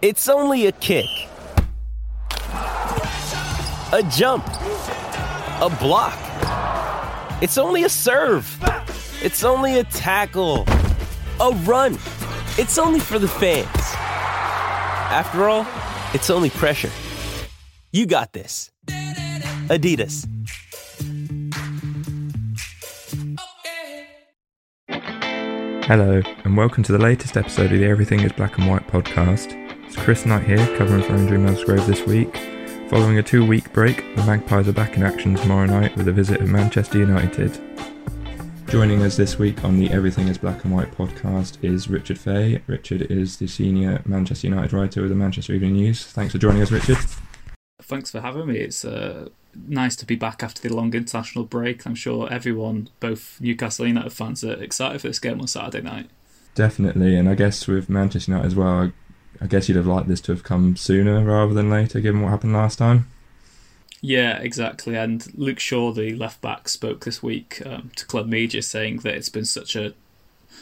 It's only a kick, a jump, a block. It's only a serve. It's only a tackle, a run. It's only for the fans. After all, it's only pressure. You got this. Adidas. Hello, and welcome to the latest episode of the Everything is Black and White podcast. Chris Knight here, covering for Andrew Musgrove this week. Following a two week break, the Magpies are back in action tomorrow night with a visit of Manchester United. Joining us this week on the Everything is Black and White podcast is Richard Fay. Richard is the senior Manchester United writer with the Manchester Evening News. Thanks for joining us, Richard. Thanks for having me. It's uh, nice to be back after the long international break. I'm sure everyone, both Newcastle and United fans, are excited for this game on Saturday night. Definitely, and I guess with Manchester United as well, I guess you'd have liked this to have come sooner rather than later, given what happened last time. Yeah, exactly. And Luke Shaw, the left back, spoke this week um, to club media saying that it's been such a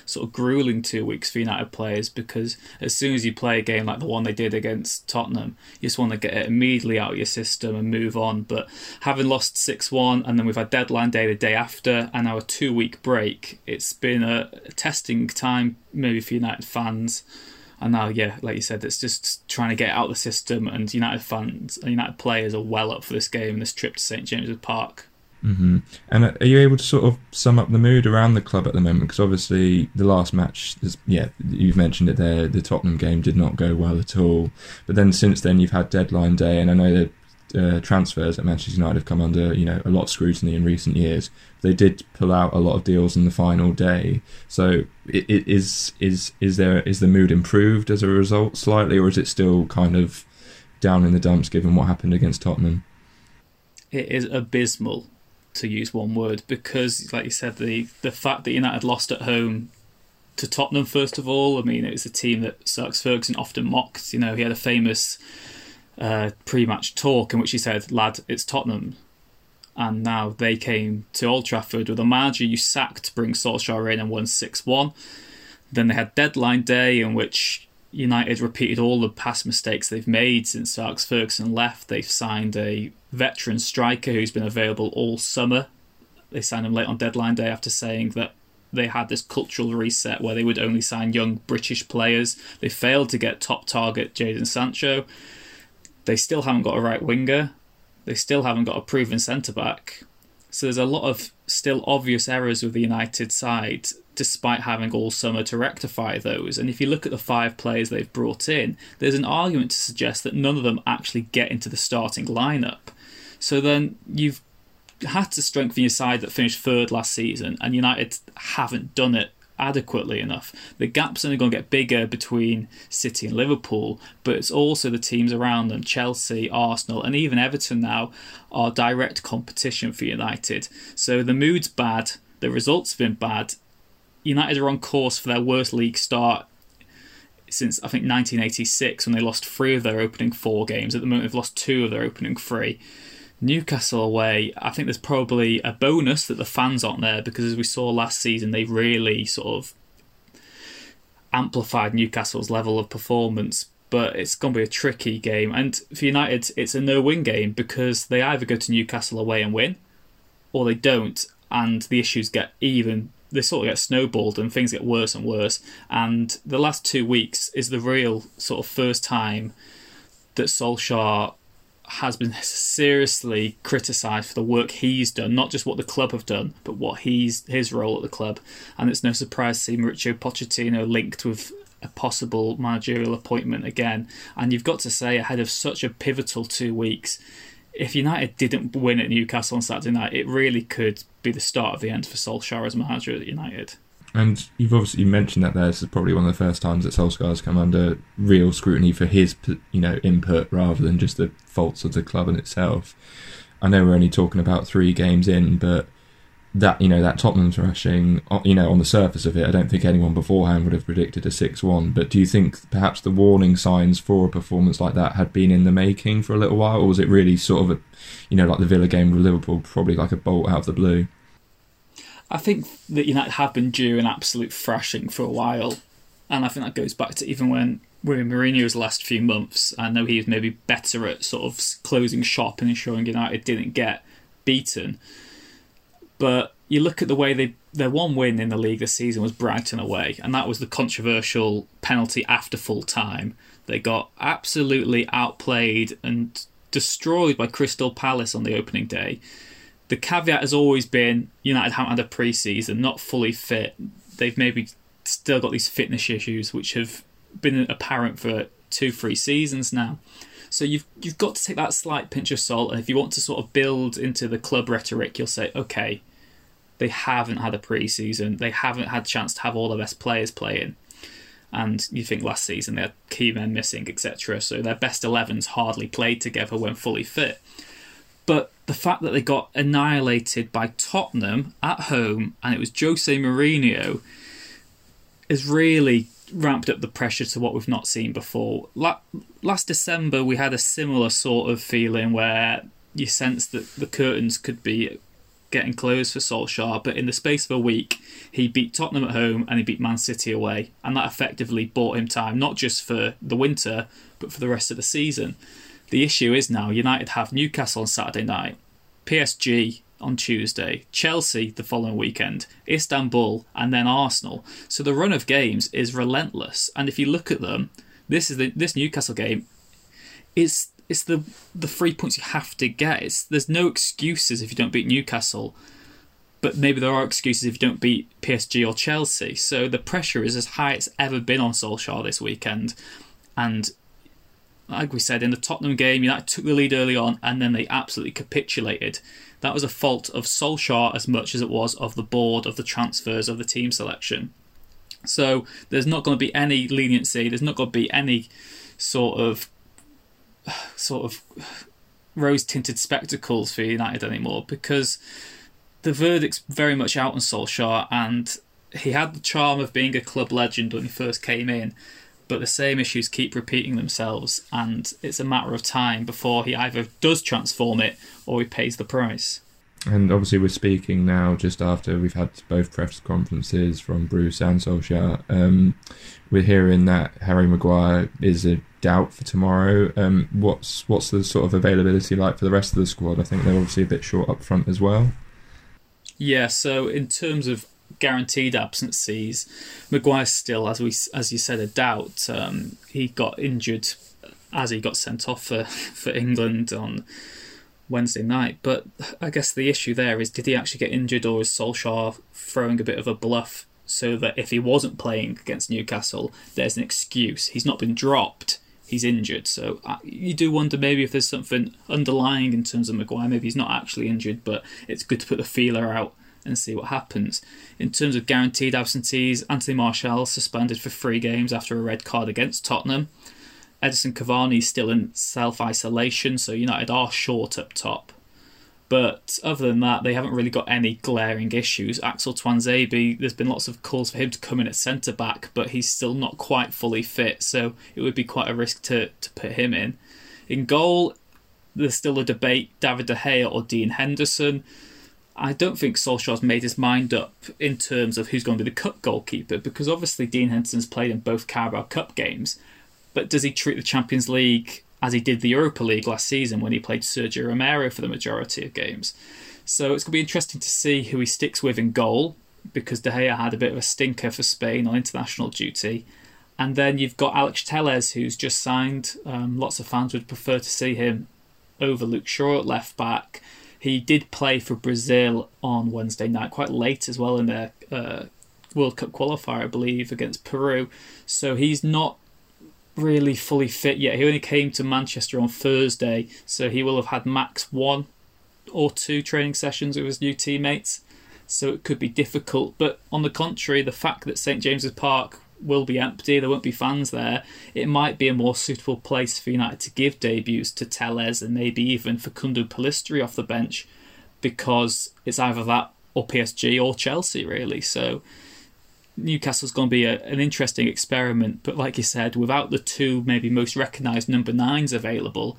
sort of grueling two weeks for United players because as soon as you play a game like the one they did against Tottenham, you just want to get it immediately out of your system and move on. But having lost 6 1, and then we've had deadline day the day after, and our two week break, it's been a, a testing time maybe for United fans. And now, yeah, like you said, it's just trying to get out of the system, and United fans, United players are well up for this game and this trip to St James's Park. Mm-hmm. And are you able to sort of sum up the mood around the club at the moment? Because obviously the last match, yeah, you've mentioned it there. The Tottenham game did not go well at all. But then since then you've had deadline day, and I know that uh, transfers at Manchester United have come under you know a lot of scrutiny in recent years. They did pull out a lot of deals in the final day. So it, it is is is there is the mood improved as a result slightly, or is it still kind of down in the dumps given what happened against Tottenham? It is abysmal to use one word, because, like you said, the the fact that United lost at home to Tottenham, first of all, I mean, it was a team that Alex Ferguson often mocked. You know, he had a famous uh, pre-match talk in which he said, "Lad, it's Tottenham." And now they came to Old Trafford with a manager you sacked to bring Solskjaer in and won 6 1. Then they had deadline day in which United repeated all the past mistakes they've made since Alex Ferguson left. They've signed a veteran striker who's been available all summer. They signed him late on deadline day after saying that they had this cultural reset where they would only sign young British players. They failed to get top target Jadon Sancho. They still haven't got a right winger. They still haven't got a proven centre back. So there's a lot of still obvious errors with the United side, despite having all summer to rectify those. And if you look at the five players they've brought in, there's an argument to suggest that none of them actually get into the starting lineup. So then you've had to strengthen your side that finished third last season, and United haven't done it adequately enough. The gap's only going to get bigger between City and Liverpool, but it's also the teams around them Chelsea, Arsenal, and even Everton now are direct competition for United. So the mood's bad, the results have been bad. United are on course for their worst league start since I think 1986 when they lost three of their opening four games. At the moment, they've lost two of their opening three. Newcastle away, I think there's probably a bonus that the fans aren't there because as we saw last season, they really sort of amplified Newcastle's level of performance. But it's going to be a tricky game. And for United, it's a no win game because they either go to Newcastle away and win or they don't. And the issues get even, they sort of get snowballed and things get worse and worse. And the last two weeks is the real sort of first time that Solskjaer has been seriously criticised for the work he's done, not just what the club have done, but what he's his role at the club. And it's no surprise to see Mauricio Pochettino linked with a possible managerial appointment again. And you've got to say, ahead of such a pivotal two weeks, if United didn't win at Newcastle on Saturday night, it really could be the start of the end for Solskjaer as manager at United. And you've obviously mentioned that there. This is probably one of the first times that Solskjaer has come under real scrutiny for his, you know, input rather than just the faults of the club in itself. I know we're only talking about three games in, but that you know that Tottenham thrashing, you know, on the surface of it, I don't think anyone beforehand would have predicted a six-one. But do you think perhaps the warning signs for a performance like that had been in the making for a little while, or was it really sort of a, you know, like the Villa game with Liverpool, probably like a bolt out of the blue? I think that United have been due an absolute thrashing for a while, and I think that goes back to even when with Mourinho's last few months, I know he was maybe better at sort of closing shop and ensuring United didn't get beaten. But you look at the way they their one win in the league this season was Brighton away, and that was the controversial penalty after full time. They got absolutely outplayed and destroyed by Crystal Palace on the opening day. The caveat has always been United haven't had a pre-season, not fully fit. They've maybe still got these fitness issues which have been apparent for two, three seasons now. So you've you've got to take that slight pinch of salt, and if you want to sort of build into the club rhetoric, you'll say, okay, they haven't had a pre-season, they haven't had a chance to have all the best players playing, and you think last season they had key men missing, etc. So their best 11s hardly played together when fully fit. But the fact that they got annihilated by Tottenham at home, and it was Jose Mourinho, has really ramped up the pressure to what we've not seen before. last December, we had a similar sort of feeling where you sense that the curtains could be getting closed for Solskjaer, but in the space of a week, he beat Tottenham at home and he beat Man City away, and that effectively bought him time, not just for the winter, but for the rest of the season. The issue is now United have Newcastle on Saturday night, PSG on Tuesday, Chelsea the following weekend, Istanbul, and then Arsenal. So the run of games is relentless. And if you look at them, this is the, this Newcastle game. It's it's the the three points you have to get. It's, there's no excuses if you don't beat Newcastle, but maybe there are excuses if you don't beat PSG or Chelsea. So the pressure is as high as it's ever been on Solskjaer this weekend, and like we said in the Tottenham game, United took the lead early on and then they absolutely capitulated that was a fault of Solskjaer as much as it was of the board, of the transfers, of the team selection. So there's not going to be any leniency. There's not going to be any sort of sort of rose tinted spectacles for United anymore because the verdict's very much out on Solskjaer and he had the charm of being a club legend when he first came in, but the same issues keep repeating themselves, and it's a matter of time before he either does transform it or he pays the price. And obviously, we're speaking now just after we've had both press conferences from Bruce and Solskjaer. Um, we're hearing that Harry Maguire is a doubt for tomorrow. Um, what's what's the sort of availability like for the rest of the squad? I think they're obviously a bit short up front as well. Yeah, so in terms of guaranteed absences. Maguire's still, as we as you said, a doubt. Um, he got injured as he got sent off for, for England on Wednesday night. But I guess the issue there is did he actually get injured or is Solskjaer throwing a bit of a bluff so that if he wasn't playing against Newcastle, there's an excuse. He's not been dropped, he's injured. So uh, you do wonder maybe if there's something underlying in terms of Maguire. Maybe he's not actually injured, but it's good to put the feeler out and see what happens. In terms of guaranteed absentees, Anthony Martial suspended for three games after a red card against Tottenham. Edinson Cavani still in self isolation, so United are short up top. But other than that, they haven't really got any glaring issues. Axel Tuanzebe, there's been lots of calls for him to come in at centre back, but he's still not quite fully fit, so it would be quite a risk to, to put him in. In goal, there's still a debate David De Gea or Dean Henderson. I don't think Solskjaer's made his mind up in terms of who's going to be the cup goalkeeper because obviously Dean Henderson's played in both Carabao Cup games, but does he treat the Champions League as he did the Europa League last season when he played Sergio Romero for the majority of games? So it's going to be interesting to see who he sticks with in goal because De Gea had a bit of a stinker for Spain on international duty. And then you've got Alex Telles, who's just signed. Um, lots of fans would prefer to see him over Luke Shaw at left back. He did play for Brazil on Wednesday night, quite late as well in their uh, World Cup qualifier, I believe, against Peru. So he's not really fully fit yet. He only came to Manchester on Thursday, so he will have had max one or two training sessions with his new teammates. So it could be difficult. But on the contrary, the fact that St James's Park will be empty, there won't be fans there, it might be a more suitable place for United to give debuts to Telles and maybe even Facundo Pellistri off the bench because it's either that or PSG or Chelsea, really. So Newcastle's going to be a, an interesting experiment, but like you said, without the two maybe most recognised number nines available,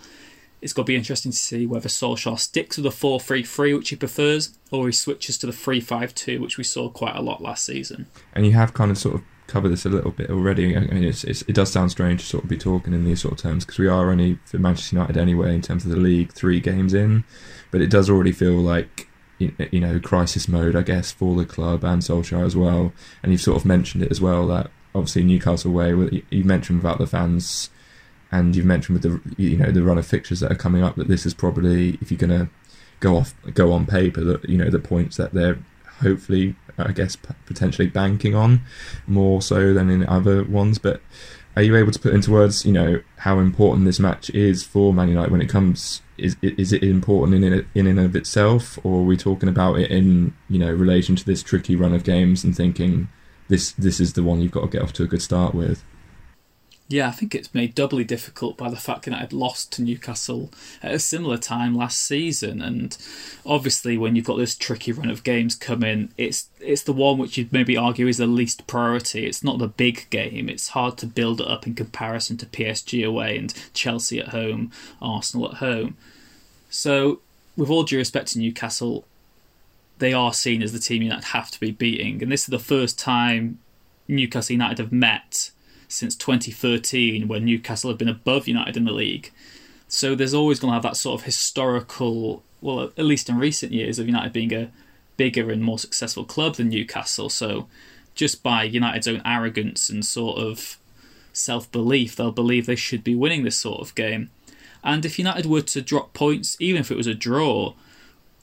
it's going to be interesting to see whether Solskjaer sticks with the 4 3 3, which he prefers, or he switches to the 3 5 2, which we saw quite a lot last season. And you have kind of sort of covered this a little bit already. I mean, it's, it's, it does sound strange to sort of be talking in these sort of terms because we are only for Manchester United anyway in terms of the league three games in, but it does already feel like you know crisis mode, I guess, for the club and Solskjaer as well. And you've sort of mentioned it as well that obviously Newcastle way. You mentioned about the fans, and you've mentioned with the you know the run of fixtures that are coming up that this is probably if you're going to go off go on paper that you know the points that they're hopefully I guess potentially banking on more so than in other ones. But are you able to put into words, you know, how important this match is for Man United when it comes? Is is it important in in in and of itself, or are we talking about it in you know relation to this tricky run of games and thinking this this is the one you've got to get off to a good start with? Yeah, I think it's made doubly difficult by the fact that I'd lost to Newcastle at a similar time last season, and obviously when you've got this tricky run of games coming, it's it's the one which you'd maybe argue is the least priority. It's not the big game. It's hard to build it up in comparison to PSG away and Chelsea at home, Arsenal at home. So, with all due respect to Newcastle, they are seen as the team United have to be beating, and this is the first time Newcastle United have met since 2013 when Newcastle have been above United in the league. So there's always going to have that sort of historical, well, at least in recent years, of United being a bigger and more successful club than Newcastle. So just by United's own arrogance and sort of self belief, they'll believe they should be winning this sort of game. And if United were to drop points, even if it was a draw,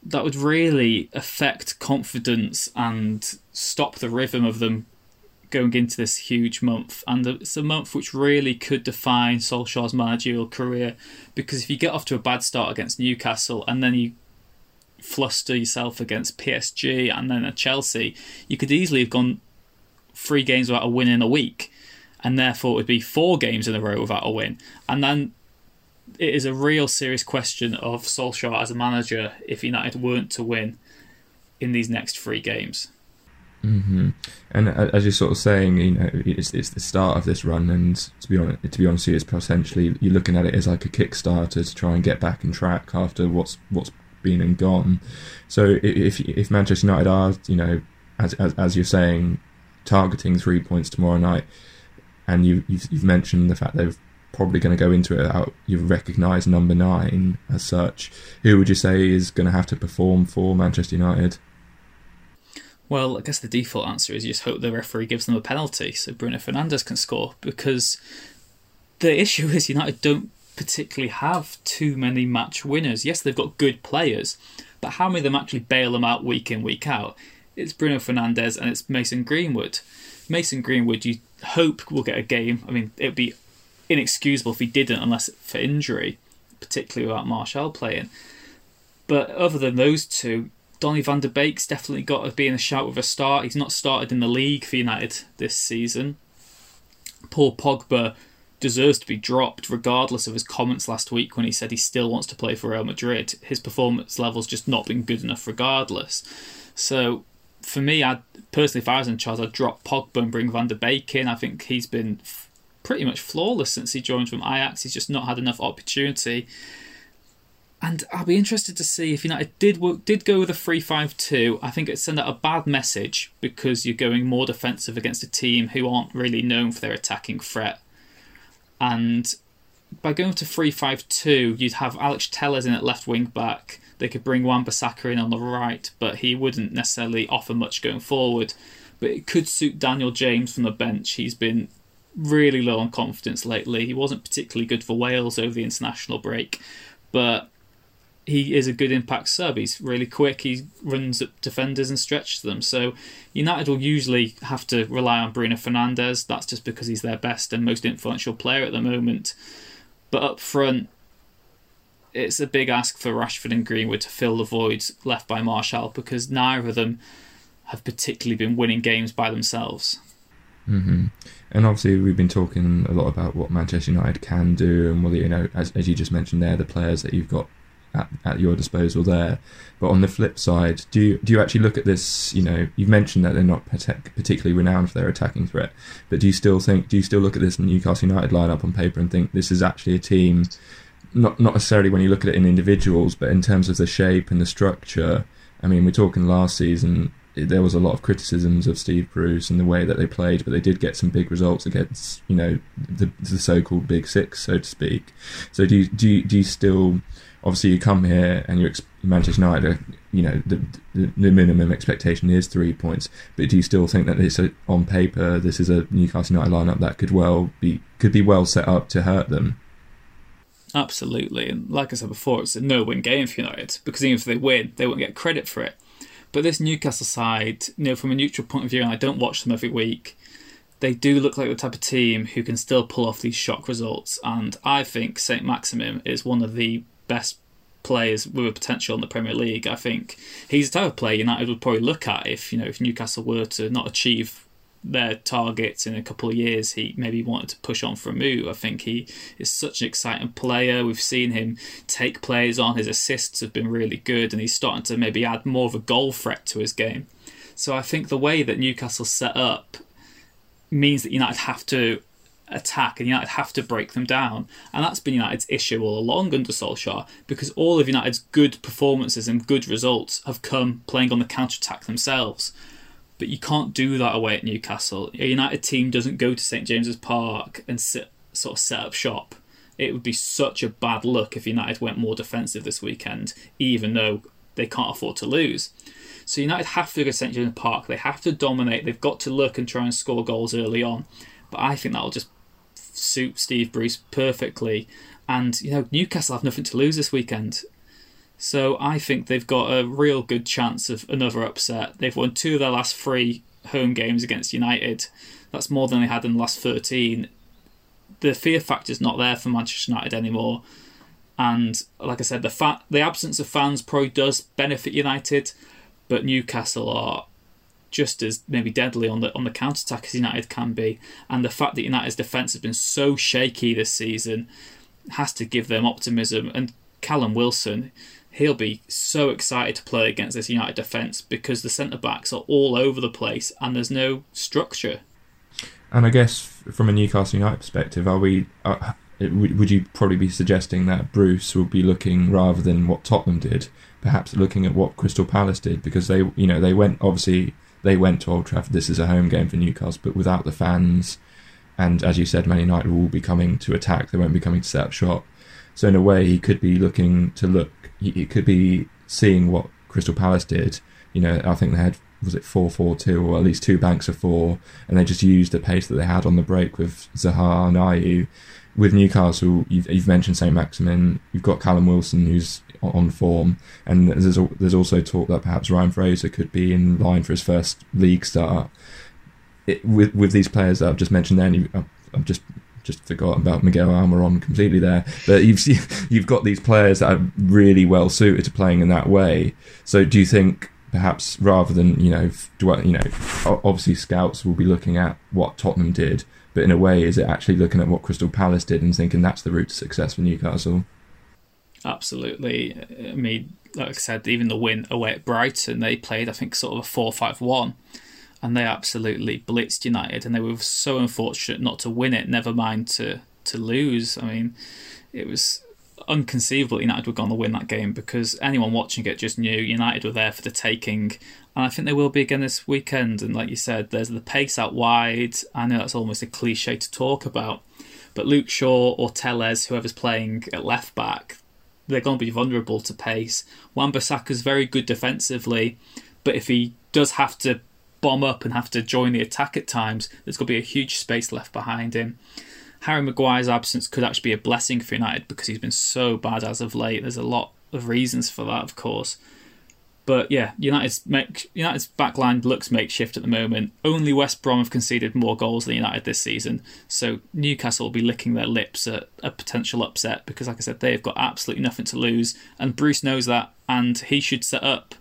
that would really affect confidence and stop the rhythm of them going into this huge month, and it's a month which really could define Solskjaer's managerial career. Because if you get off to a bad start against Newcastle and then you fluster yourself against PSG and then at Chelsea, you could easily have gone three games without a win in a week, and therefore it would be four games in a row without a win. And then it is a real serious question of Solskjaer as a manager if United weren't to win in these next three games. Mm-hmm. And as you're sort of saying, you know, it's, it's the start of this run, and to be honest, to be honest, it's potentially you're looking at it as like a Kickstarter to try and get back in track after what's what's been and gone. So if if Manchester United are, you know, as as, as you're saying, targeting three points tomorrow night, and you you've, you've mentioned the fact they're probably going to go into it out you've recognised number nine as such. Who would you say is going to have to perform for Manchester United? Well, I guess the default answer is you just hope the referee gives them a penalty so Bruno Fernandes can score because the issue is United don't particularly have too many match winners. Yes, they've got good players, but how many of them actually bail them out week in, week out? It's Bruno Fernandes and it's Mason Greenwood. Mason Greenwood, you hope will get a game. I mean, it would be inexcusable if he didn't, unless for injury, particularly without Martial playing. But other than those two, Donny van der Beek's definitely got to be in a shout with a start. He's not started in the league for United this season. Paul Pogba deserves to be dropped, regardless of his comments last week when he said he still wants to play for Real Madrid. His performance level's just not been good enough, regardless. So, for me, I personally, if I was in charge, I'd drop Pogba and bring Van der Beek in. I think he's been f- pretty much flawless since he joined from Ajax. He's just not had enough opportunity. And I'll be interested to see if United did did go with a 3-5-2. I think it send out a bad message because you're going more defensive against a team who aren't really known for their attacking threat. And by going to 3-5-2, you'd have Alex Telles in at left wing back. They could bring Wan-Bissaka in on the right, but he wouldn't necessarily offer much going forward. But it could suit Daniel James from the bench. He's been really low on confidence lately. He wasn't particularly good for Wales over the international break, but he is a good impact sub. He's really quick. He runs up defenders and stretches them. So United will usually have to rely on Bruno Fernandes. That's just because he's their best and most influential player at the moment. But up front, it's a big ask for Rashford and Greenwood to fill the voids left by Martial because neither of them have particularly been winning games by themselves. Mm-hmm. And obviously, we've been talking a lot about what Manchester United can do, and whether you know, as, as you just mentioned there, the players that you've got at, at your disposal there. But on the flip side, do you do you actually look at this? You know, you've mentioned that they're not particularly renowned for their attacking threat, but do you still think? Do you still look at this Newcastle United lineup on paper and think this is actually a team? Not not necessarily when you look at it in individuals, but in terms of the shape and the structure. I mean, we're talking last season. there was a lot of criticisms of Steve Bruce and the way that they played, but they did get some big results against you know the, the so-called Big Six, so to speak. So do you, do you, do you still obviously you come here and you're Manchester United, you know the, the, the minimum expectation is three points, but do you still think that this on paper this is a Newcastle United lineup that could well be could be well set up to hurt them? Absolutely, and like I said before, it's a no-win game for United because even if they win, they won't get credit for it. But this Newcastle side, you know, from a neutral point of view, and I don't watch them every week, they do look like the type of team who can still pull off these shock results. And I think St. Maximin is one of the best players with a potential in the Premier League. I think he's the type of player United would probably look at if you know if Newcastle were to not achieve their targets in a couple of years, he maybe wanted to push on for a move. I think he is such an exciting player. We've seen him take players on. His assists have been really good, and he's starting to maybe add more of a goal threat to his game. So I think the way that Newcastle set up means that United have to attack and United have to break them down. And that's been United's issue all along under Solskjaer because all of United's good performances and good results have come playing on the counter attack themselves but you can't do that away at Newcastle. A United team doesn't go to St James's Park and sit, sort of set up shop. It would be such a bad look if United went more defensive this weekend, even though they can't afford to lose. So United have to go to St James's Park. They have to dominate. They've got to look and try and score goals early on. But I think that'll just suit Steve Bruce perfectly. And you know Newcastle have nothing to lose this weekend. So I think they've got a real good chance of another upset. They've won two of their last three home games against United. That's more than they had in the last 13. The fear factor's not there for Manchester United anymore. And like I said, the fa- the absence of fans probably does benefit United, but Newcastle are just as maybe deadly on the on the counter attack as United can be. And the fact that United's defence has been so shaky this season has to give them optimism. And Callum Wilson, he'll be so excited to play against this United defence because the centre backs are all over the place and there's no structure. And I guess from a Newcastle United perspective, are we? Uh, would you probably be suggesting that Bruce will be looking rather than what Tottenham did, perhaps looking at what Crystal Palace did because they, you know, they went obviously they went to Old Trafford. This is a home game for Newcastle, but without the fans, and as you said, Man United will be coming to attack. They won't be coming to set up shop. So in a way, he could be looking to look He could be seeing what Crystal Palace did. You know, I think they had was it four four two or at least two banks of four, and they just used the pace that they had on the break with Zaha and Ayew. With Newcastle, you've, you've mentioned Saint Maximin. You've got Callum Wilson, who's on form, and there's there's also talk that perhaps Ryan Fraser could be in line for his first league start. It, with with these players that I've just mentioned, then I've just just forgot about Miguel Almiron completely there. But you've you've got these players that are really well suited to playing in that way. So do you think perhaps rather than you know you know obviously scouts will be looking at what Tottenham did, but in a way is it actually looking at what Crystal Palace did and thinking that's the route to success for Newcastle? Absolutely. Uh, I mean, like I said, even the win away at Brighton, they played I think sort of a four-five-one and they absolutely blitzed United, and they were so unfortunate not to win it. Never mind to to lose. I mean, it was unconceivable United were going to win that game because anyone watching it just knew United were there for the taking, and I think they will be again this weekend. And like you said, there's the pace out wide. I know that's almost a cliche to talk about, but Luke Shaw or Telles, whoever's playing at left back, they're going to be vulnerable to pace. Wan-Bissaka's very good defensively, but if he does have to bomb up and have to join the attack at times, there's going to be a huge space left behind him. Harry Maguire's absence could actually be a blessing for United because he's been so bad as of late. There's a lot of reasons for that, of course. But yeah, United's make, United's backline looks makeshift at the moment. Only West Brom have conceded more goals than United this season, so Newcastle will be licking their lips at a potential upset because, like I said, they've got absolutely nothing to lose, and Bruce knows that, and he should set up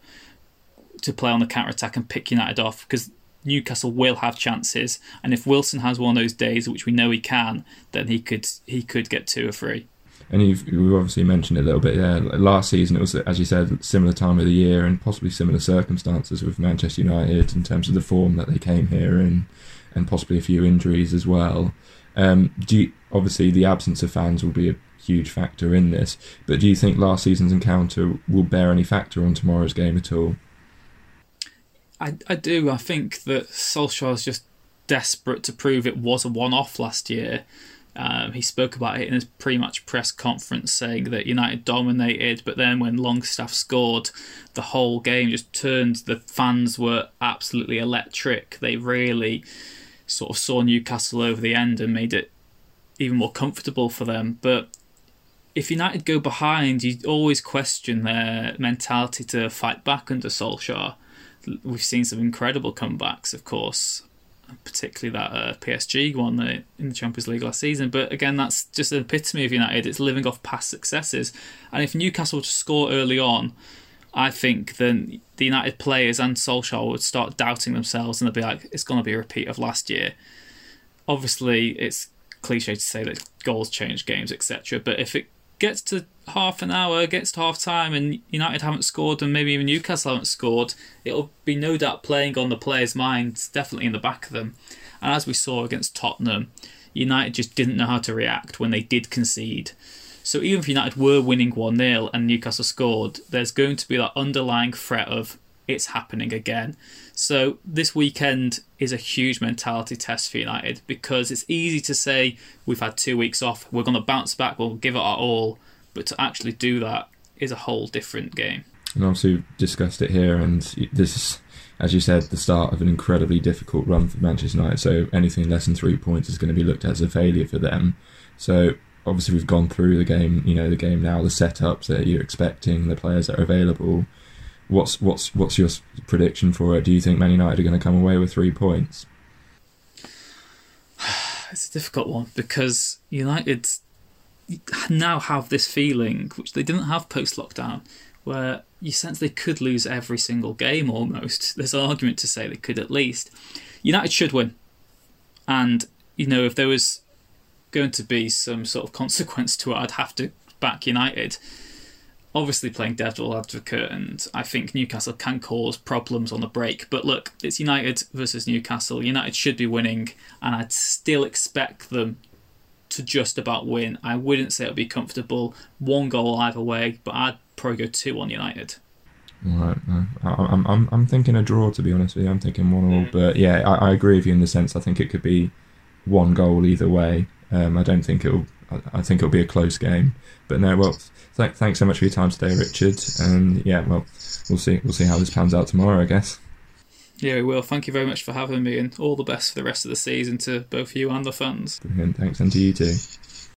to play on the counter attack and pick United off because Newcastle will have chances, and if Wilson has one of those days, which we know he can, then he could he could get two or three. And you've, you've obviously mentioned it a little bit. there. last season it was, as you said, similar time of the year and possibly similar circumstances with Manchester United in terms of the form that they came here in, and possibly a few injuries as well. Um, do you, obviously the absence of fans will be a huge factor in this, but do you think last season's encounter will bear any factor on tomorrow's game at all? I, I do. I think that Solskjaer is just desperate to prove it was a one off last year. Um, he spoke about it in his pretty much press conference, saying that United dominated, but then when Longstaff scored, the whole game just turned. The fans were absolutely electric. They really sort of saw Newcastle over the end and made it even more comfortable for them. But if United go behind, you always question their mentality to fight back under Solskjaer. We've seen some incredible comebacks, of course, particularly that uh, PSG one in the Champions League last season. But again, that's just an epitome of United. It's living off past successes. And if Newcastle were to score early on, I think then the United players and Solskjaer would start doubting themselves and they'd be like, it's going to be a repeat of last year. Obviously, it's cliche to say that goals change games, etc. But if it gets to half an hour, gets to half time, and United haven't scored, and maybe even Newcastle haven't scored, it'll be no doubt playing on the players' minds, definitely in the back of them. And as we saw against Tottenham, United just didn't know how to react when they did concede. So even if United were winning 1 0 and Newcastle scored, there's going to be that underlying threat of it's happening again. So this weekend is a huge mentality test for United because it's easy to say we've had two weeks off, we're going to bounce back, we'll give it our all, but to actually do that is a whole different game. And obviously we've discussed it here, and this is, as you said, the start of an incredibly difficult run for Manchester United. So anything less than three points is going to be looked at as a failure for them. So obviously we've gone through the game, you know, the game now, the setups that you're expecting, the players that are available What's what's what's your prediction for it? Do you think Man United are going to come away with three points? It's a difficult one because United now have this feeling, which they didn't have post lockdown, where you sense they could lose every single game almost. There's an argument to say they could at least. United should win. And, you know, if there was going to be some sort of consequence to it, I'd have to back United obviously playing devil advocate, and I think Newcastle can cause problems on the break. But look, it's United versus Newcastle. United should be winning, and I'd still expect them to just about win. I wouldn't say it would be comfortable, one goal either way, but I'd probably go two on United. Right, I'm, I'm, I'm thinking a draw to be honest with you. I'm thinking one all, but yeah, I, I agree with you in the sense I think it could be one goal either way. Um, I don't think it'll. I think it'll be a close game. But no, well, th- thanks so much for your time today, Richard. And yeah, well, we'll see. We'll see how this pans out tomorrow, I guess. Yeah, we will. Thank you very much for having me, and all the best for the rest of the season to both you and the fans. Brilliant. Thanks, and to you too.